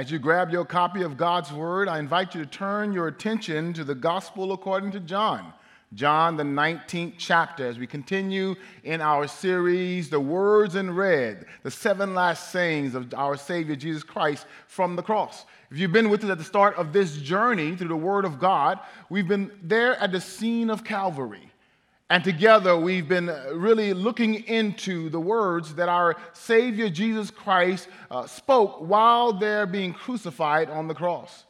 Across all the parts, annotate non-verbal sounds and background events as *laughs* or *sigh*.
As you grab your copy of God's Word, I invite you to turn your attention to the Gospel according to John. John, the 19th chapter, as we continue in our series, The Words in Red, the seven last sayings of our Savior Jesus Christ from the cross. If you've been with us at the start of this journey through the Word of God, we've been there at the scene of Calvary. And together we've been really looking into the words that our Savior Jesus Christ uh, spoke while they're being crucified on the cross.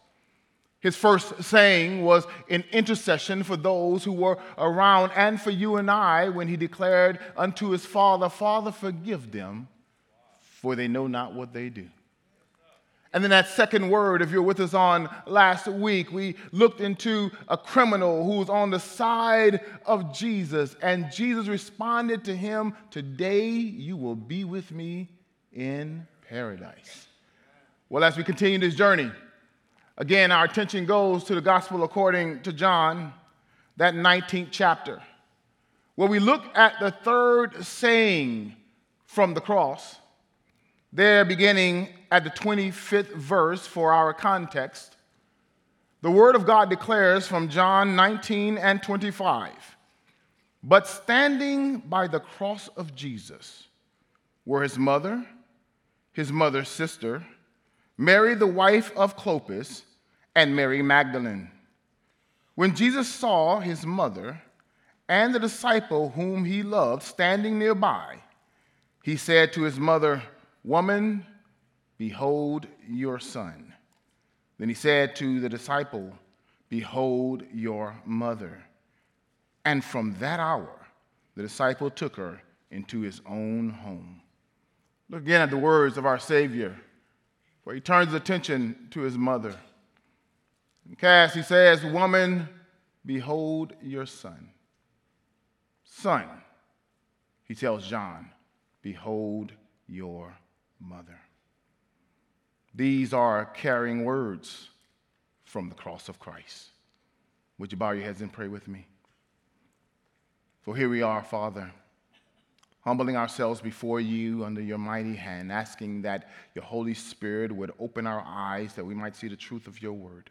His first saying was in intercession for those who were around and for you and I when he declared unto his Father, Father, forgive them, for they know not what they do. And then that second word, if you're with us on last week, we looked into a criminal who was on the side of Jesus, and Jesus responded to him, Today you will be with me in paradise. Well, as we continue this journey, again, our attention goes to the gospel according to John, that 19th chapter, where we look at the third saying from the cross there, beginning at the 25th verse for our context, the Word of God declares from John 19 and 25 But standing by the cross of Jesus were his mother, his mother's sister, Mary, the wife of Clopas, and Mary Magdalene. When Jesus saw his mother and the disciple whom he loved standing nearby, he said to his mother, Woman, behold your son. Then he said to the disciple, Behold your mother. And from that hour, the disciple took her into his own home. Look again at the words of our Savior, where he turns attention to his mother. In Cass, he says, Woman, behold your son. Son, he tells John, behold your mother. These are carrying words from the cross of Christ. Would you bow your heads and pray with me? For here we are, Father, humbling ourselves before you under your mighty hand, asking that your Holy Spirit would open our eyes that we might see the truth of your word.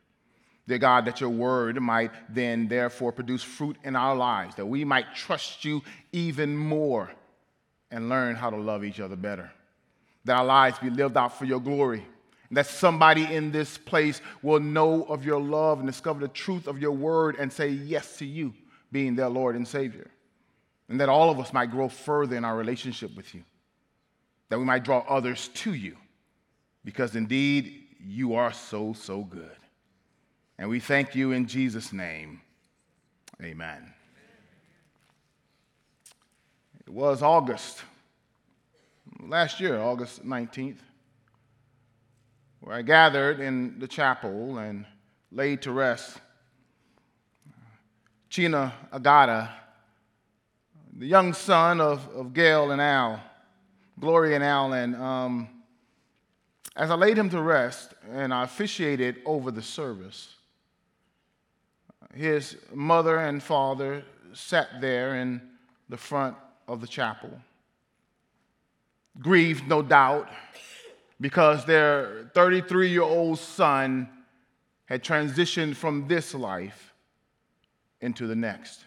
Dear God, that your word might then therefore produce fruit in our lives, that we might trust you even more and learn how to love each other better that our lives be lived out for your glory. That somebody in this place will know of your love and discover the truth of your word and say yes to you being their Lord and Savior. And that all of us might grow further in our relationship with you. That we might draw others to you. Because indeed, you are so, so good. And we thank you in Jesus' name. Amen. It was August last year, August 19th, where I gathered in the chapel and laid to rest Chena Agata, the young son of, of Gail and Al, Gloria and Al. And um, as I laid him to rest and I officiated over the service, his mother and father sat there in the front of the chapel grieved, no doubt, because their 33 year old son had transitioned from this life into the next.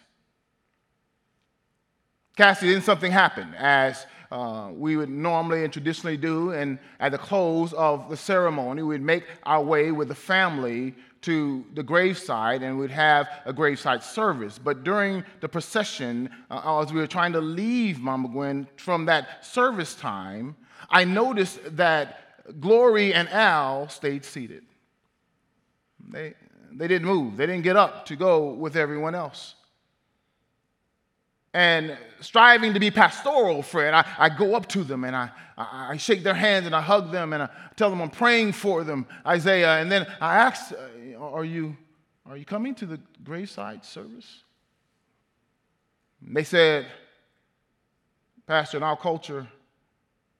Cassie, then something happened as uh, we would normally and traditionally do, and at the close of the ceremony, we'd make our way with the family to the graveside and we'd have a graveside service. But during the procession, uh, as we were trying to leave Mama Gwen from that service time, I noticed that Glory and Al stayed seated. They, they didn't move, they didn't get up to go with everyone else and striving to be pastoral, Fred, I, I go up to them and I, I, shake their hands and I hug them and I tell them I'm praying for them, Isaiah. And then I ask, uh, Are you, are you coming to the graveside service? And they said, Pastor, in our culture,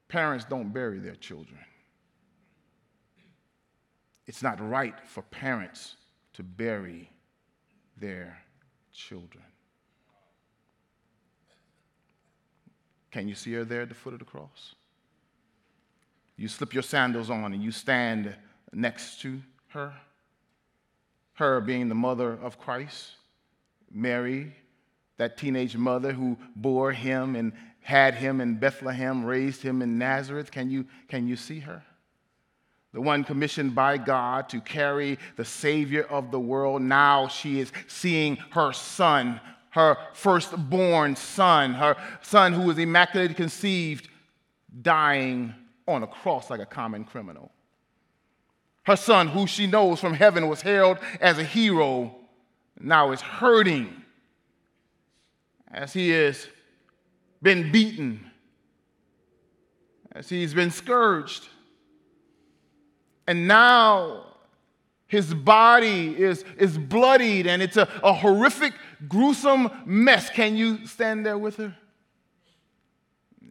parents don't bury their children. It's not right for parents to bury their children. Can you see her there at the foot of the cross? You slip your sandals on and you stand next to her. Her being the mother of Christ, Mary, that teenage mother who bore him and had him in Bethlehem, raised him in Nazareth. Can you, can you see her? The one commissioned by God to carry the Savior of the world. Now she is seeing her son, her firstborn son, her son who was immaculately conceived, dying on a cross like a common criminal. Her son, who she knows from heaven was hailed as a hero, now is hurting as he has been beaten, as he's been scourged. And now his body is, is bloodied and it's a, a horrific, gruesome mess. Can you stand there with her?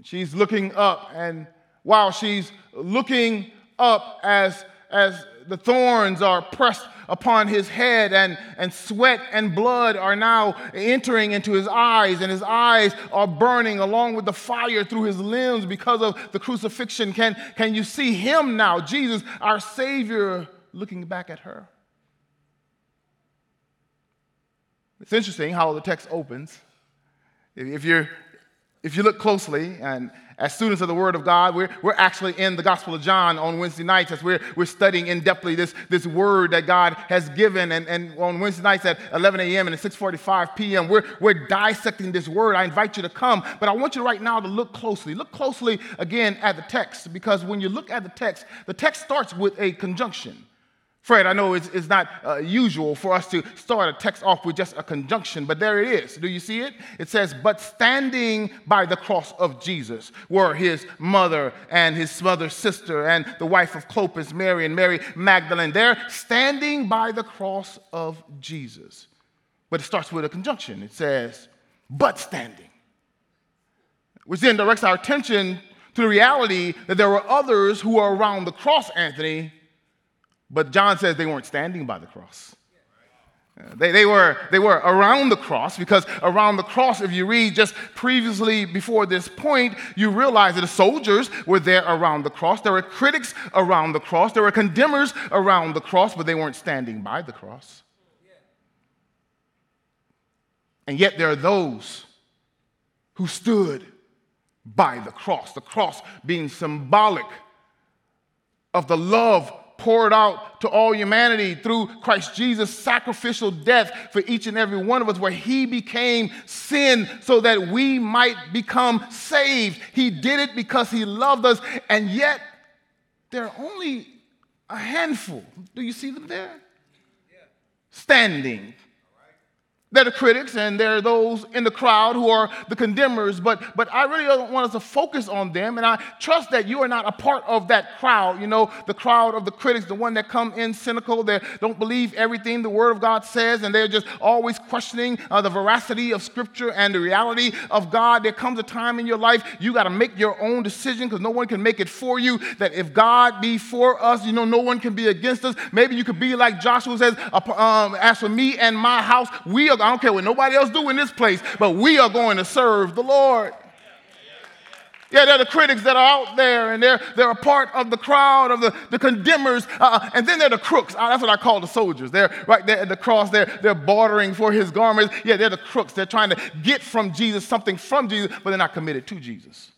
She's looking up, and while she's looking up as, as the thorns are pressed upon his head, and, and sweat and blood are now entering into his eyes, and his eyes are burning along with the fire through his limbs because of the crucifixion. Can, can you see him now, Jesus, our Savior, looking back at her? It's interesting how the text opens. If you're if you look closely, and as students of the Word of God, we're, we're actually in the Gospel of John on Wednesday nights as we're, we're studying in depthly this, this Word that God has given. And, and on Wednesday nights at 11 a.m. and at 6.45 p.m., we're, we're dissecting this Word. I invite you to come, but I want you right now to look closely. Look closely again at the text, because when you look at the text, the text starts with a conjunction. Fred, I know it's, it's not uh, usual for us to start a text off with just a conjunction, but there it is. Do you see it? It says, But standing by the cross of Jesus were his mother and his mother's sister and the wife of Clopas, Mary, and Mary Magdalene. They're standing by the cross of Jesus. But it starts with a conjunction. It says, But standing, which then directs our attention to the reality that there were others who were around the cross, Anthony but John says they weren't standing by the cross. They, they, were, they were around the cross because around the cross, if you read just previously before this point, you realize that the soldiers were there around the cross. There were critics around the cross. There were condemners around the cross, but they weren't standing by the cross. And yet there are those who stood by the cross, the cross being symbolic of the love poured out to all humanity through Christ Jesus' sacrificial death for each and every one of us, where he became sin so that we might become saved. He did it because he loved us, and yet there are only a handful. Do you see them there? Standing they're the critics and there are those in the crowd who are the condemners, but, but I really don't want us to focus on them. And I trust that you are not a part of that crowd. You know, the crowd of the critics, the one that come in cynical, they don't believe everything the Word of God says, and they're just always questioning uh, the veracity of Scripture and the reality of God. There comes a time in your life you got to make your own decision because no one can make it for you. That if God be for us, you know, no one can be against us. Maybe you could be like Joshua says, um, As for me and my house, we are I don't care what nobody else do in this place, but we are going to serve the Lord. Yeah, they're the critics that are out there, and they're, they're a part of the crowd of the, the condemners. Uh, and then they're the crooks. Uh, that's what I call the soldiers. They're right there at the cross. They're, they're bartering for his garments. Yeah, they're the crooks. They're trying to get from Jesus something from Jesus, but they're not committed to Jesus.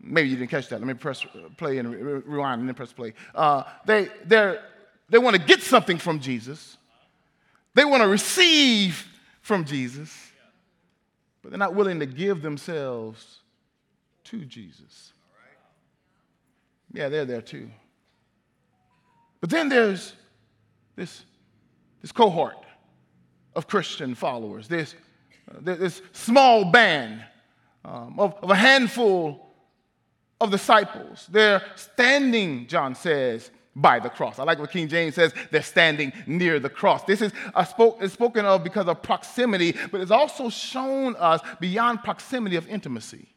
Maybe you didn't catch that. Let me press play and rewind and then press play. Uh, they, they want to get something from Jesus. They want to receive from Jesus, but they're not willing to give themselves to Jesus. Yeah, they're there too. But then there's this, this cohort of Christian followers, this, uh, this small band um, of, of a handful of disciples. They're standing, John says, by the cross. I like what King James says, they're standing near the cross. This is spoke, spoken of because of proximity, but it's also shown us beyond proximity of intimacy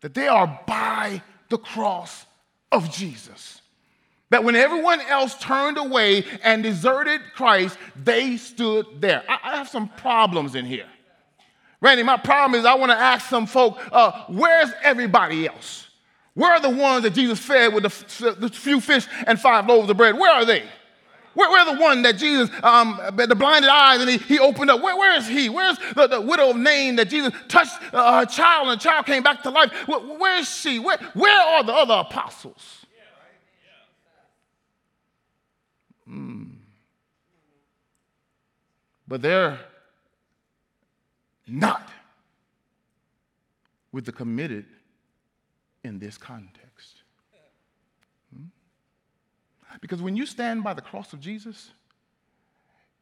that they are by the cross of Jesus. That when everyone else turned away and deserted Christ, they stood there. I, I have some problems in here. Randy, my problem is I want to ask some folk, uh, where's everybody else? Where are the ones that Jesus fed with the, few fish and five loaves of bread? Where are they? Where, where the one that Jesus, um, the blinded eyes, and he, he opened up? Where, where is he? Where's the, the widow of Nain that Jesus touched uh, her child and the child came back to life? Where, where is she? Where, where are the other apostles? Mm. But they're not with the committed in this context. Hmm? Because when you stand by the cross of Jesus,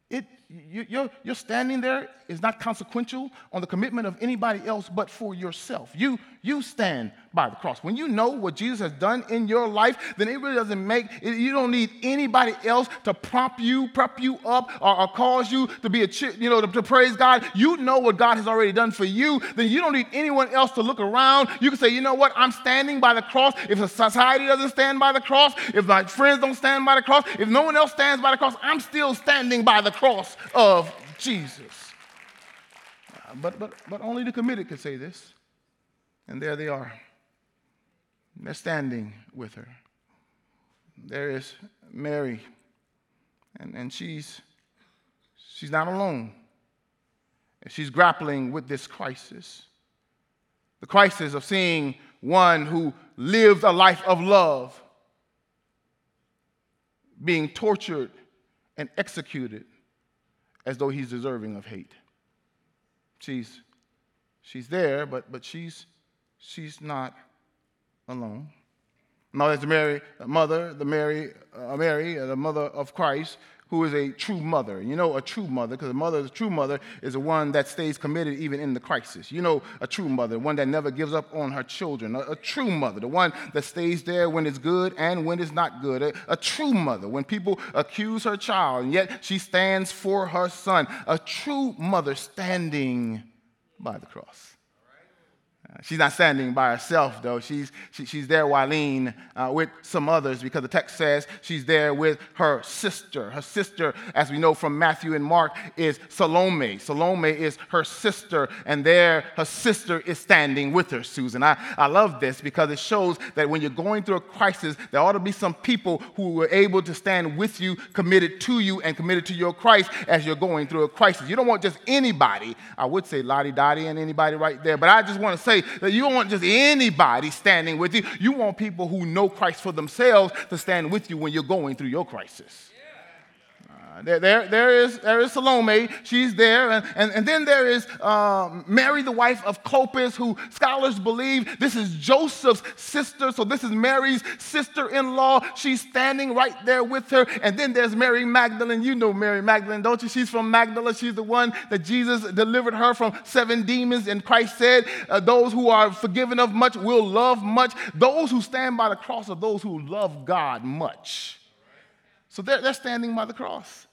it, you, you're, standing there is not consequential on the commitment of anybody else but for yourself. You, you stand by the cross. When you know what Jesus has done in your life, then it really doesn't make, you don't need anybody else to prompt you, prep you up, or, or cause you to be a, you know, to, to, praise God. You know what God has already done for you. Then you don't need anyone else to look around. You can say, you know what, I'm standing by the cross. If the society doesn't stand by the cross, if my friends don't stand by the cross, if no one else stands by the cross, I'm still standing by the cross of Jesus. Uh, but, but, but only the committed could say this. And there they are. They're standing with her. There is Mary, and, and she's, she's not alone. She's grappling with this crisis the crisis of seeing one who lived a life of love being tortured and executed as though he's deserving of hate. She's, she's there, but, but she's, she's not alone. Now there's the Mary, mother, the Mary, uh, Mary, uh, the mother of Christ, who is a true mother. You know, a true mother, because a mother, a true mother, is the one that stays committed even in the crisis. You know, a true mother, one that never gives up on her children. A, a true mother, the one that stays there when it's good and when it's not good. A, a true mother, when people accuse her child, and yet she stands for her son. A true mother standing by the cross. She's not standing by herself, though. She's, she, she's there, Wileen, uh, with some others because the text says she's there with her sister. Her sister, as we know from Matthew and Mark, is Salome. Salome is her sister, and there her sister is standing with her, Susan. I, I love this because it shows that when you're going through a crisis, there ought to be some people who are able to stand with you, committed to you, and committed to your Christ as you're going through a crisis. You don't want just anybody, I would say Lottie Dottie and anybody right there, but I just want to say, that you don't want just anybody standing with you. You want people who know Christ for themselves to stand with you when you're going through your crisis. There, there, there, is, there is Salome, she's there. And, and, and then there is um, Mary, the wife of Clopas, who scholars believe this is Joseph's sister. So this is Mary's sister in law. She's standing right there with her. And then there's Mary Magdalene. You know Mary Magdalene, don't you? She's from Magdala. She's the one that Jesus delivered her from seven demons. And Christ said, uh, Those who are forgiven of much will love much. Those who stand by the cross are those who love God much. So they're, they're standing by the cross.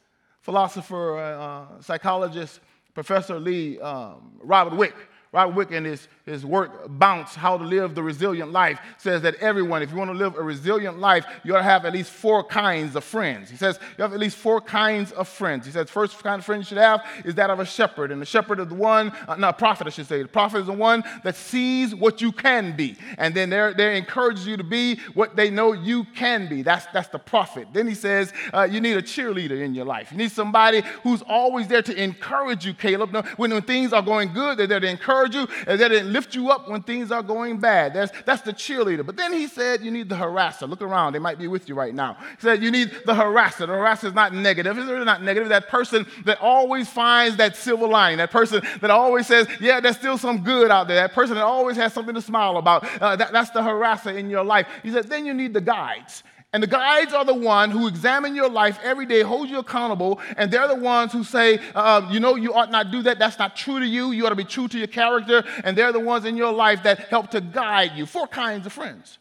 Philosopher, uh, psychologist, Professor Lee, um, Robert Wick, Robert Wick in his, his work, Bounce, How to Live the Resilient Life, says that everyone, if you want to live a resilient life, you ought to have at least four kinds of friends. He says you have at least four kinds of friends. He says first kind of friend you should have is that of a shepherd. And the shepherd is the one, uh, not prophet, I should say. The prophet is the one that sees what you can be. And then they they encourages you to be what they know you can be. That's, that's the prophet. Then he says uh, you need a cheerleader in your life. You need somebody who's always there to encourage you, Caleb. When, when things are going good, they're there to encourage encourage you and that it lift you up when things are going bad. That's, that's the cheerleader. But then he said you need the harasser. Look around, they might be with you right now. He said you need the harasser. The harasser is not negative. It's really not negative. That person that always finds that silver lining, that person that always says, yeah, there's still some good out there, that person that always has something to smile about. Uh, that, that's the harasser in your life. He said, then you need the guides. And the guides are the one who examine your life every day, hold you accountable, and they're the ones who say, uh, you know, you ought not do that. That's not true to you. You ought to be true to your character. And they're the ones in your life that help to guide you. Four kinds of friends.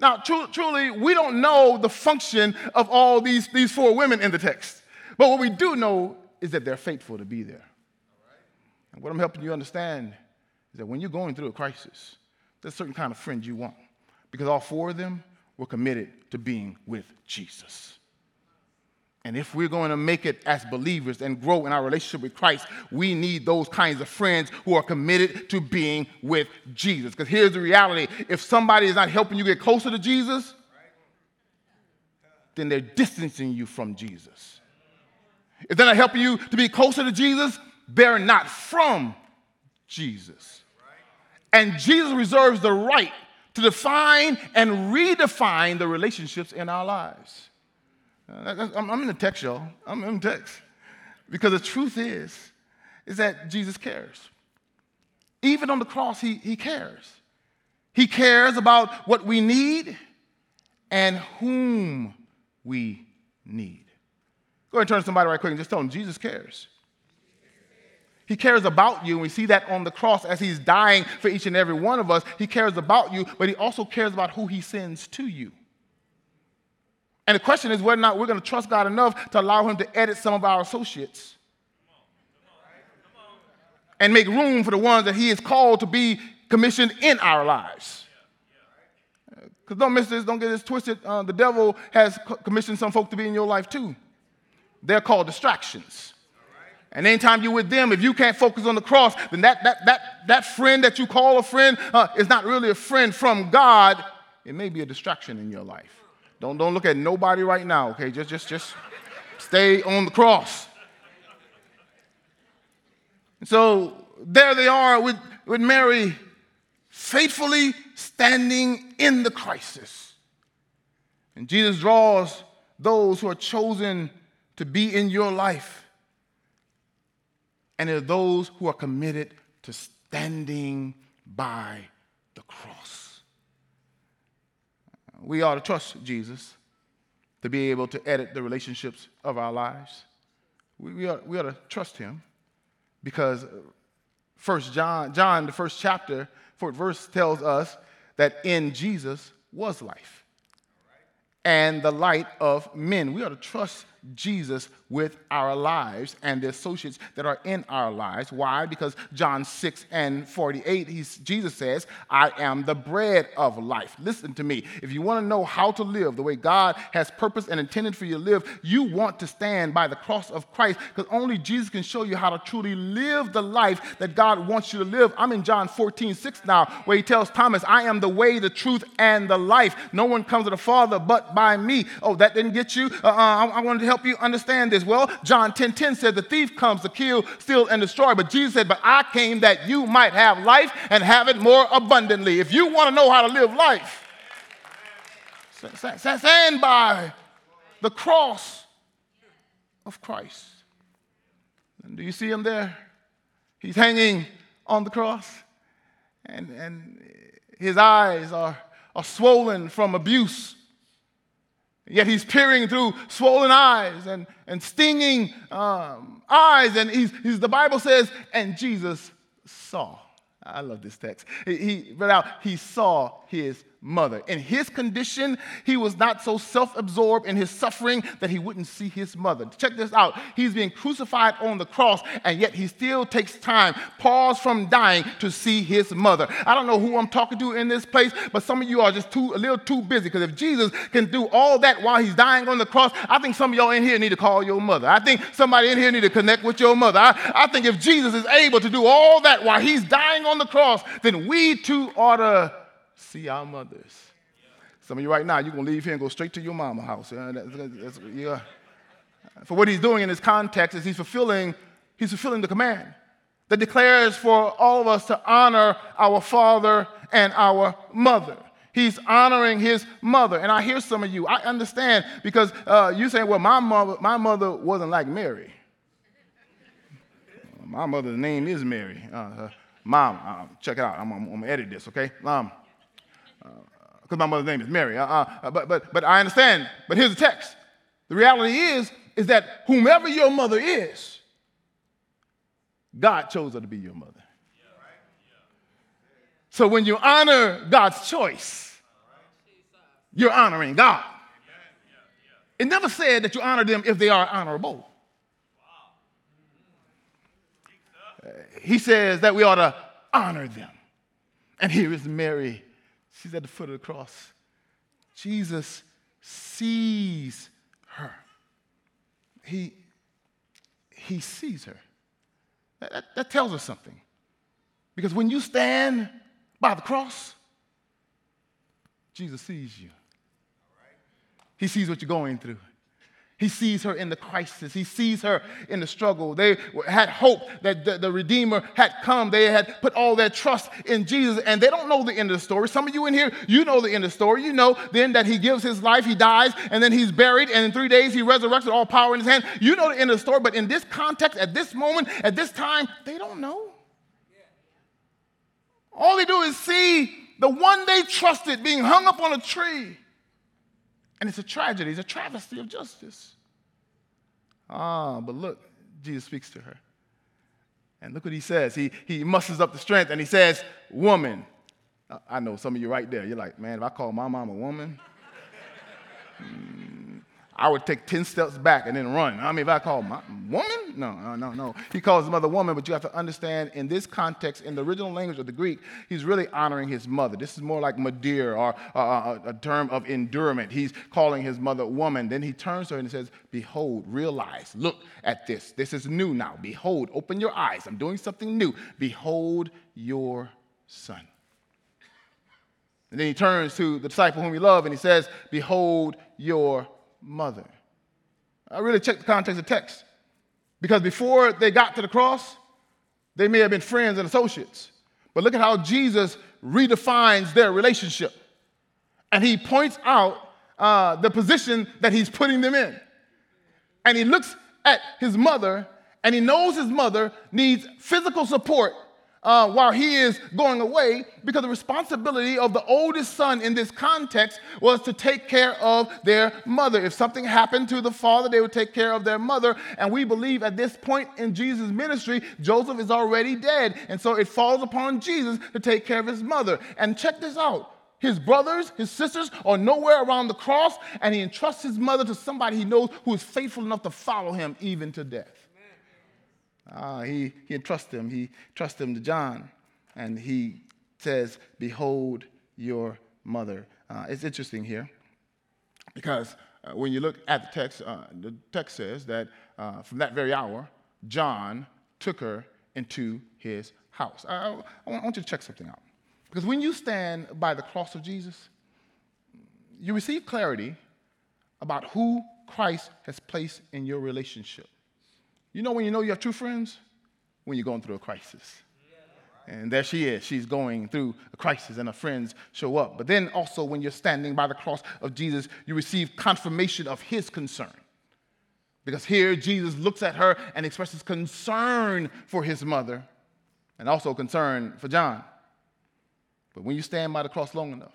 Now, tr- truly, we don't know the function of all these, these four women in the text. But what we do know is that they're faithful to be there. And what I'm helping you understand is that when you're going through a crisis, there's a certain kind of friend you want. Because all four of them were committed to being with Jesus. And if we're going to make it as believers and grow in our relationship with Christ, we need those kinds of friends who are committed to being with Jesus. Because here's the reality if somebody is not helping you get closer to Jesus, then they're distancing you from Jesus. If they're not helping you to be closer to Jesus, they're not from Jesus. And Jesus reserves the right to define and redefine the relationships in our lives. Uh, I'm in the text, y'all. I'm in the text. Because the truth is, is that Jesus cares. Even on the cross, he, he cares. He cares about what we need and whom we need. Go ahead and turn to somebody right quick and just tell them Jesus cares. He cares about you, and we see that on the cross as he's dying for each and every one of us. He cares about you, but he also cares about who he sends to you. And the question is whether or not we're going to trust God enough to allow him to edit some of our associates and make room for the ones that he has called to be commissioned in our lives. Because don't miss this, don't get this twisted. Uh, the devil has commissioned some folk to be in your life too. They're called distractions. And anytime you're with them, if you can't focus on the cross, then that, that, that, that friend that you call a friend uh, is not really a friend from God. It may be a distraction in your life. Don't, don't look at nobody right now, okay? Just, just, just stay on the cross. And so there they are with, with Mary, faithfully standing in the crisis. And Jesus draws those who are chosen to be in your life and there are those who are committed to standing by the cross. We ought to trust Jesus to be able to edit the relationships of our lives. We, we, ought, we ought to trust him because first John, John, the first chapter, fourth verse tells us that in Jesus was life and the light of men. We ought to trust Jesus with our lives and the associates that are in our lives. Why? Because John 6 and 48, Jesus says, I am the bread of life. Listen to me. If you want to know how to live the way God has purposed and intended for you to live, you want to stand by the cross of Christ because only Jesus can show you how to truly live the life that God wants you to live. I'm in John 14, 6 now, where he tells Thomas, I am the way, the truth, and the life. No one comes to the Father but by me. Oh, that didn't get you? Uh-uh, I, I wanted to help you understand this. Well, John 10 10 said, The thief comes to kill, steal, and destroy. But Jesus said, But I came that you might have life and have it more abundantly. If you want to know how to live life, stand by the cross of Christ. And do you see him there? He's hanging on the cross, and, and his eyes are, are swollen from abuse Yet he's peering through swollen eyes and, and stinging um, eyes. And he's, he's, the Bible says, and Jesus saw. I love this text. He, he, but out, he saw his mother. In his condition, he was not so self absorbed in his suffering that he wouldn't see his mother. Check this out. He's being crucified on the cross, and yet he still takes time, pause from dying to see his mother. I don't know who I'm talking to in this place, but some of you are just too, a little too busy because if Jesus can do all that while he's dying on the cross, I think some of y'all in here need to call your mother. I think somebody in here need to connect with your mother. I, I think if Jesus is able to do all that while he's dying on the cross, then we too ought to see our mothers. Some of you right now, you're going to leave here and go straight to your mama house. Yeah, that's, that's, yeah. For what he's doing in this context is he's fulfilling, he's fulfilling the command that declares for all of us to honor our father and our mother. He's honoring his mother. And I hear some of you, I understand because uh, you say, well, my mother, my mother wasn't like Mary. My mother's name is Mary. Uh, mom, uh, check it out. I'm, going to edit this, okay? Mom, because my mother's name is Mary. Uh, uh, but, but, but I understand. But here's the text. The reality is, is that whomever your mother is, God chose her to be your mother. So when you honor God's choice, you're honoring God. It never said that you honor them if they are honorable. He says that we ought to honor them. And here is Mary She's at the foot of the cross. Jesus sees her. he, he sees her. That, that, that tells us something. Because when you stand by the cross, Jesus sees you. He sees what you're going through. He sees her in the crisis. He sees her in the struggle. They had hope that the, the, Redeemer had come. They had put all their trust in Jesus, and they don't know the end of the story. Some of you in here, you know the end of the story. You know then that he gives his life, he dies, and then he's buried, and in three days he resurrects with all power in his hand. You know the end of the story, but in this context, at this moment, at this time, they don't know. All they do is see the one they trusted being hung up on a tree. And it's a tragedy, it's a travesty of justice. Ah, but look, Jesus speaks to her. And look what he says. He, he musters up the strength and he says, Woman. I know some of you right there. You're like, Man, if I call my mom a woman, *laughs* hmm. I would take 10 steps back and then run. I mean, if I call my woman, no, no, no, no. He calls his mother woman, but you have to understand in this context, in the original language of the Greek, he's really honoring his mother. This is more like madir or uh, a term of endurement. He's calling his mother woman. Then he turns to her and he says, Behold, realize, look at this. This is new now. Behold, open your eyes. I'm doing something new. Behold your son. And then he turns to the disciple whom he loved and he says, Behold your mother. I really checked the context of the text because before they got to the cross, they may have been friends and associates. But look at how Jesus redefines their relationship. And he points out uh, the position that he's putting them in. And he looks at his mother and he knows his mother needs physical support uh, while he is going away because the responsibility of the oldest son in this context was to take care of their mother. If something happened to the father, they would take care of their mother. And we believe at this point in Jesus' ministry, Joseph is already dead. And so it falls upon Jesus to take care of his mother. And check this out. His brothers, his sisters are nowhere around the cross, and he entrusts his mother to somebody he knows who is faithful enough to follow him even to death. Uh, he, he entrusts him. He trusts him to John. And he says, Behold your mother. Uh, it's interesting here because uh, when you look at the text, uh, the text says that uh, from that very hour, John took her into his house. I, I, want you to check something out. Because when you stand by the cross of Jesus, you receive clarity about who Christ has placed in your relationship. You know when you know you have true friends? When you're going through a crisis. And there she is. She's going through a crisis, and her friends show up. But then also, when you're standing by the cross of Jesus, you receive confirmation of his concern. Because here, Jesus looks at her and expresses concern for his mother and also concern for John. But when you stand by the cross long enough,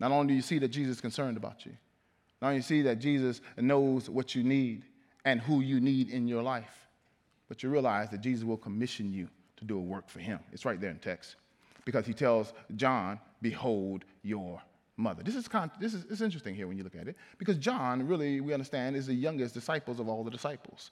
not only do you see that Jesus is concerned about you, not only you see that Jesus knows what you need and who you need in your life, but you realize that Jesus will commission you to do a work for him. It's right there in text. Because he tells John, Behold your mother. This is, con- this is it's interesting here when you look at it. Because John, really, we understand, is the youngest disciples of all the disciples.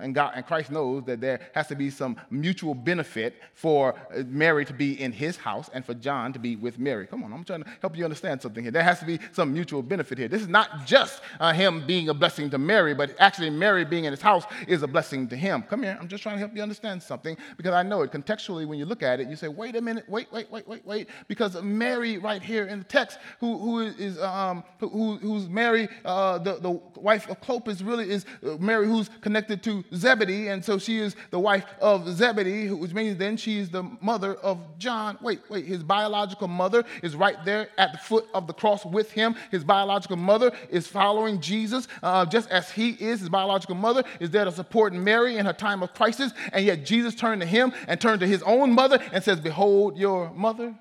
And, God, and Christ knows that there has to be some mutual benefit for uh, Mary to be in his house and for John to be with Mary. Come on, I'm trying to help you understand something here. There has to be some mutual benefit here. This is not just uh, him being a blessing to Mary, but actually Mary being in his house is a blessing to him. Come here, I'm just trying to help you understand something because I know it contextually when you look at it, you say, wait a minute, wait, wait, wait, wait, wait. Because Mary, right here in the text, who, who is um, who, who's Mary, uh, the, the wife of Clopas, really is uh, Mary who's connected to Zebedee, and so she is the wife of Zebedee, which means then she is the mother of John. Wait, wait, his biological mother is right there at the foot of the cross with him. His biological mother is following Jesus uh, just as he is. His biological mother is there to support Mary in her time of crisis, and yet Jesus turned to him and turned to his own mother and says, Behold your mother.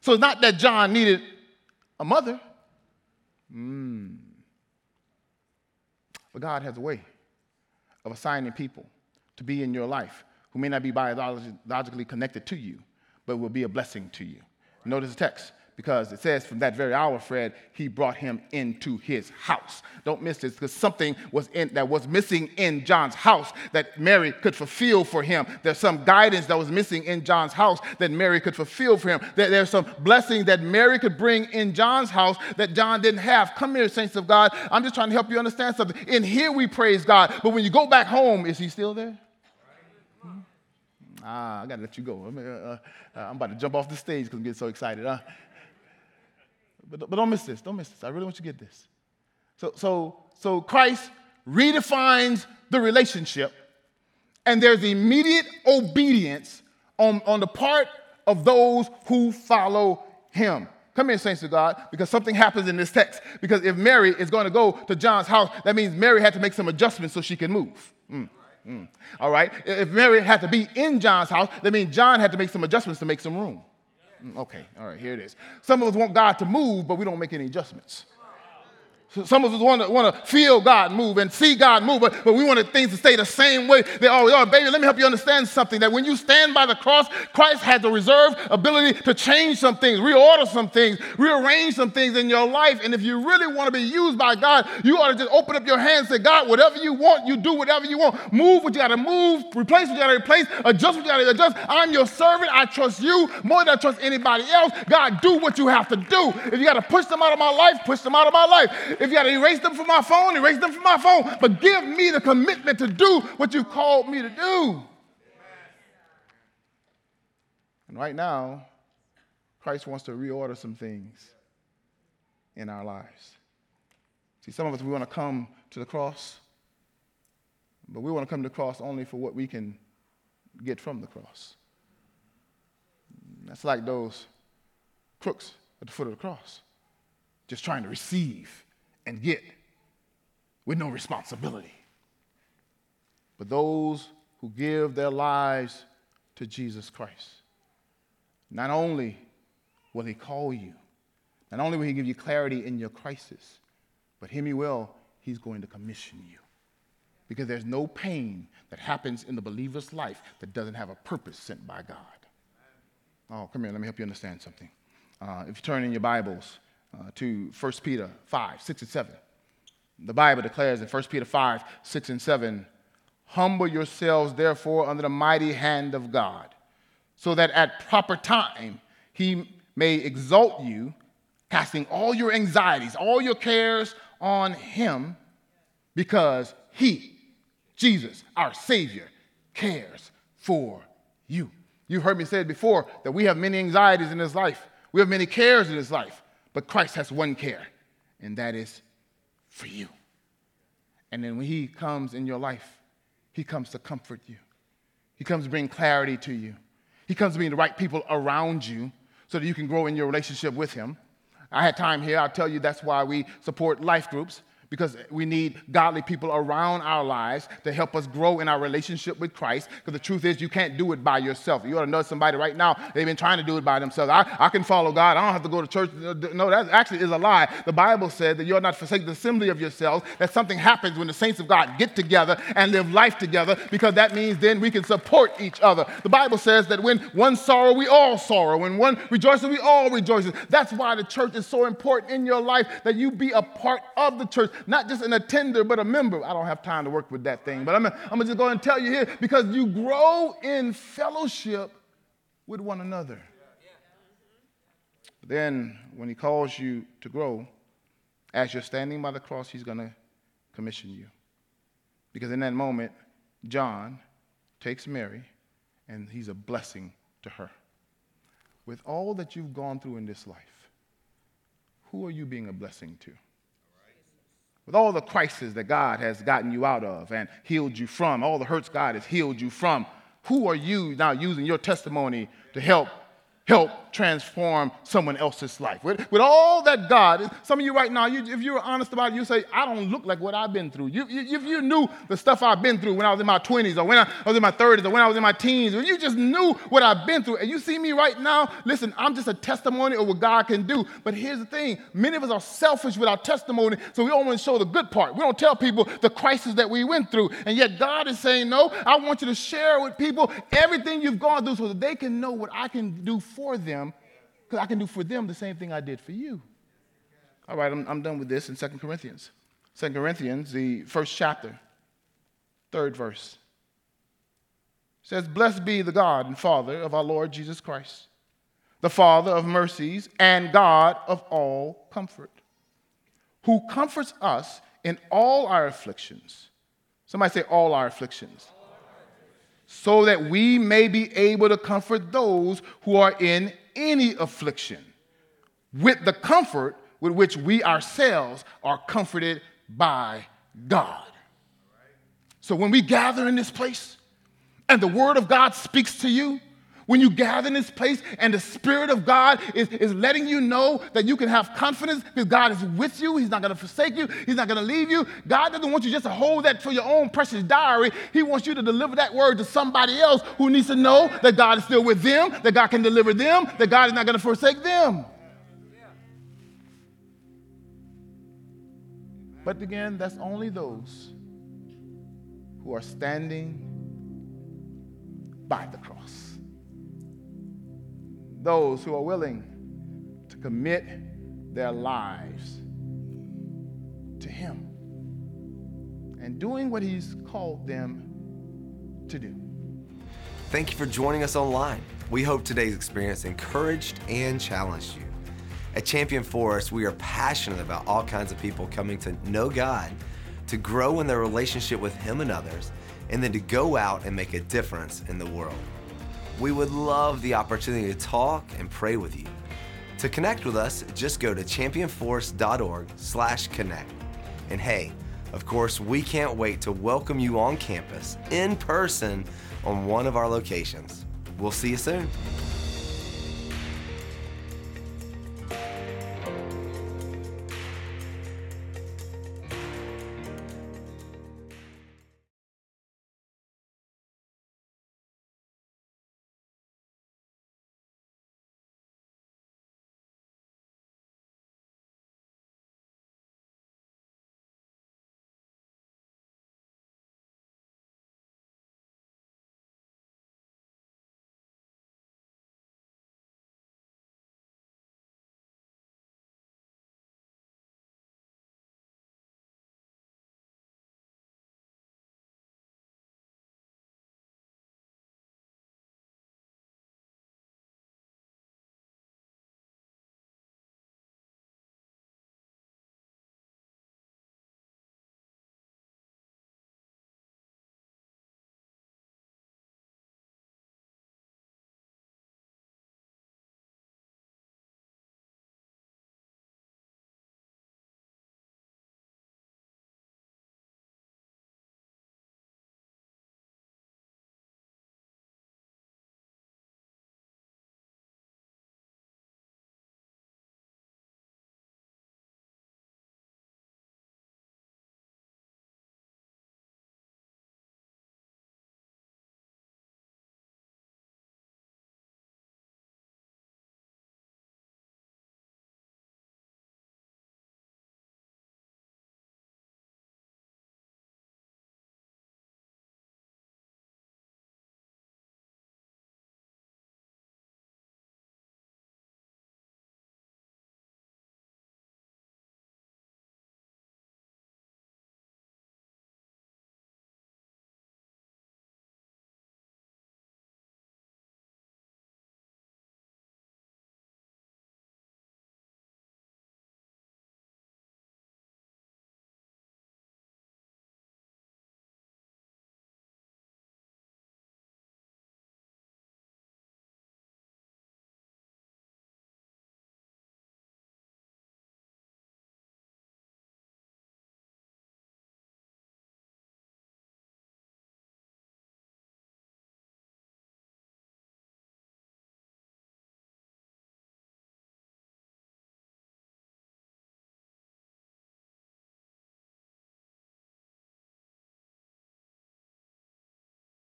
So it's not that John needed a mother. Mm. But God has a way of assigning people to be in your life who may not be biologically connected to you, but will be a blessing to you. Notice the text because it says from that very hour, Fred, he brought him into his house. Don't miss this because something was in, that was missing in John's house that Mary could fulfill for him. There's some guidance that was missing in John's house that Mary could fulfill for him. There, there's some blessing that Mary could bring in John's house that John didn't have. Come here, saints of God. I'm just trying to help you understand something. In here we praise God, but when you go back home, is he still there? Ah, I gotta let you go. I'm, uh, uh, I'm about to jump off the stage because I'm getting so excited. Huh? But, but don't miss this. Don't miss this. I really want you to get this. So, so, so Christ redefines the relationship, and there's immediate obedience on, on the part of those who follow him. Come here, saints of God, because something happens in this text. Because if Mary is going to go to John's house, that means Mary had to make some adjustments so she can move. Mm, mm. All right? If Mary had to be in John's house, that means John had to make some adjustments to make some room. Mm, okay, all right, here it is. Some of us want God to move, but we don't make any adjustments. Some of us want to, want to feel God move and see God move, but, but we want things to stay the same way they always are. Baby, let me help you understand something that when you stand by the cross, Christ has the reserved ability to change some things, reorder some things, rearrange some things in your life. And if you really want to be used by God, you ought to just open up your hands and say, God, whatever you want, you do whatever you want. Move what you got to move, replace what you got to replace, adjust what you got to adjust. I'm your servant. I trust you more than I trust anybody else. God, do what you have to do. If you got to push them out of my life, push them out of my life. If you got to erase them from my phone, erase them from my phone. But give me the commitment to do what you've called me to do. And right now, Christ wants to reorder some things in our lives. See, some of us, we want to come to the cross, but we want to come to the cross only for what we can get from the cross. That's like those crooks at the foot of the cross, just trying to receive and get with no responsibility. But those who give their lives to Jesus Christ, not only will He call you, not only will He give you clarity in your crisis, but hear me well, He's going to commission you. Because there's no pain that happens in the believer's life that doesn't have a purpose sent by God. Oh, come here, let me help you understand something. Uh, if you turn in your Bibles uh, to 1 Peter 5, 6, and 7. The Bible declares in 1 Peter 5, 6, and 7 Humble yourselves, therefore, under the mighty hand of God, so that at proper time he may exalt you, casting all your anxieties, all your cares on him, because he, Jesus, our Savior, cares for you. You've heard me say it before that we have many anxieties in this life, we have many cares in this life, but Christ has one care, and that is for you. And then when He comes in your life, He comes to comfort you, He comes to bring clarity to you, He comes to bring the right people around you so that you can grow in your relationship with Him. I had time here, I'll tell you that's why we support life groups because we need godly people around our lives to help us grow in our relationship with Christ. Because the truth is, you can't do it by yourself. You ought to know somebody right now, they've been trying to do it by themselves. I, I can follow God. I don't have to go to church. No, that actually is a lie. The Bible said that you ought not forsake the assembly of yourselves, that something happens when the saints of God get together and live life together, because that means then we can support each other. The Bible says that when one sorrow, we all sorrow. When one rejoices, we all rejoice. That's why the church is so important in your life, that you be a part of the church not just an attender, but a member. I don't have time to work with that thing, but I'm, I'm going to just go and tell you here because you grow in fellowship with one another. Then, when he calls you to grow, as you're standing by the cross, he's going to commission you. Because in that moment, John takes Mary and he's a blessing to her. With all that you've gone through in this life, who are you being a blessing to? With all the crises that God has gotten you out of and healed you from, all the hurts God has healed you from, who are you now using your testimony to help help transform someone else's life. With, with all that God, some of you right now, you, if you're honest about it, you say, I don't look like what I've been through. You, you, if you knew the stuff I've been through when I was in my 20s or when I was in my 30s or when I was in my teens, or you just knew what I've been through, and you see me right now, listen, I'm just a testimony of what God can do. But here's the thing many of us are selfish with our testimony, so we don't want to show the good part. We don't tell people the crisis that we went through. And yet God is saying, No, I want you to share with people everything you've gone through so that they can know what I can do for them because I can do for them the same thing I did for you. All right, I'm, I'm done with this in 2 Corinthians. 2 Corinthians, the first chapter, third verse. says, Blessed be the God and Father of our Lord Jesus Christ, the Father of mercies and God of all comfort, who comforts us in all our afflictions. Somebody say, all our afflictions. So that we may be able to comfort those who are in any affliction with the comfort with which we ourselves are comforted by God. So when we gather in this place and the Word of God speaks to you, when you gather in this place and the Spirit of God is, is letting you know that you can have confidence because God is with you, He's not going to forsake you, He's not going to leave you. God doesn't want you just to hold that for your own precious diary. He wants you to deliver that word to somebody else who needs to know that God is still with them, that God can deliver them, that God is not going to forsake them. But again, that's only those who are standing by the cross. Those who are willing to commit their lives to Him and doing what He's called them to do. Thank you for joining us online. We hope today's experience encouraged and challenged you. At Champion Forest, we are passionate about all kinds of people coming to know God, to grow in their relationship with Him and others, and then to go out and make a difference in the world. We would love the opportunity to talk and pray with you. To connect with us, just go to championforest.org/connect. And hey, of course, we can't wait to welcome you on campus in person on one of our locations. We'll see you soon.